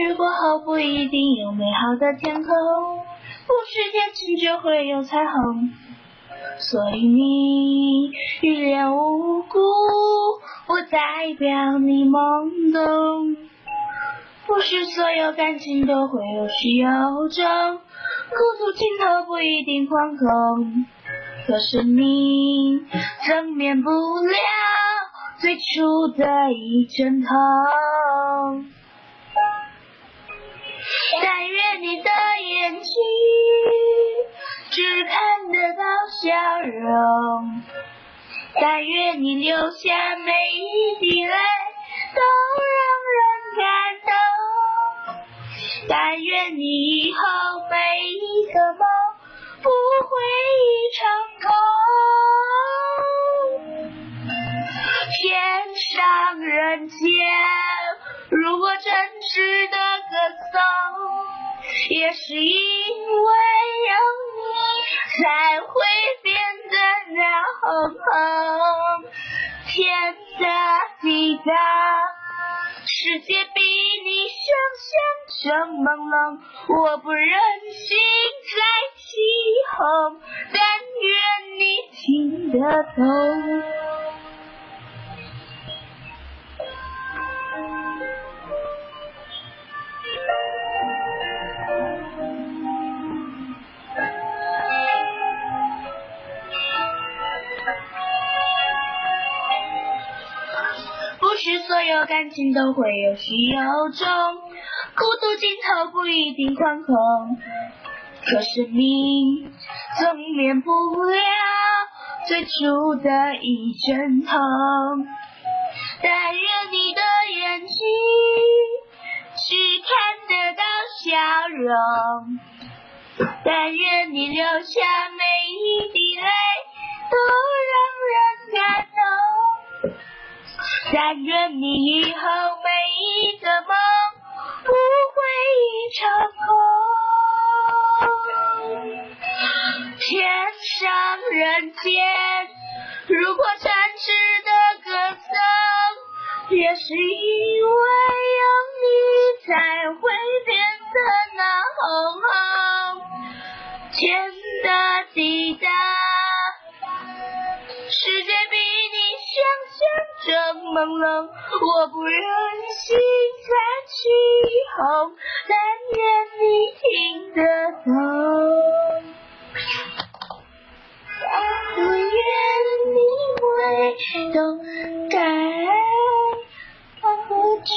雨过后不一定有美好的天空，不是天晴就会有彩虹。所以你欲言无辜，不代表你懵懂。不是所有感情都会有始有终，孤独尽头不一定惶恐。可是你曾免不了最初的一阵痛。你的眼睛只看得到笑容，但愿你流下每一滴泪都让人感动，但愿你以后每一个梦不会一场空。天上人间，如果真值得歌颂，也是因为有你，才会变得闹哄哄。天大地大，世界比你想象中朦胧，我不忍心再起哄，但愿你听得懂。所有感情都会有始有终，孤独尽头不一定惶恐。可是你总免不了最初的一阵痛。但愿你的眼睛只看得到笑容，但愿你流下每一滴泪都但愿你以后每一个梦不会一场空。天上人间，如果真值得歌颂，也是因为有你才会变得那红红。天大地大，我不忍心再去哄，但愿你听得懂。不愿你会懂该何去。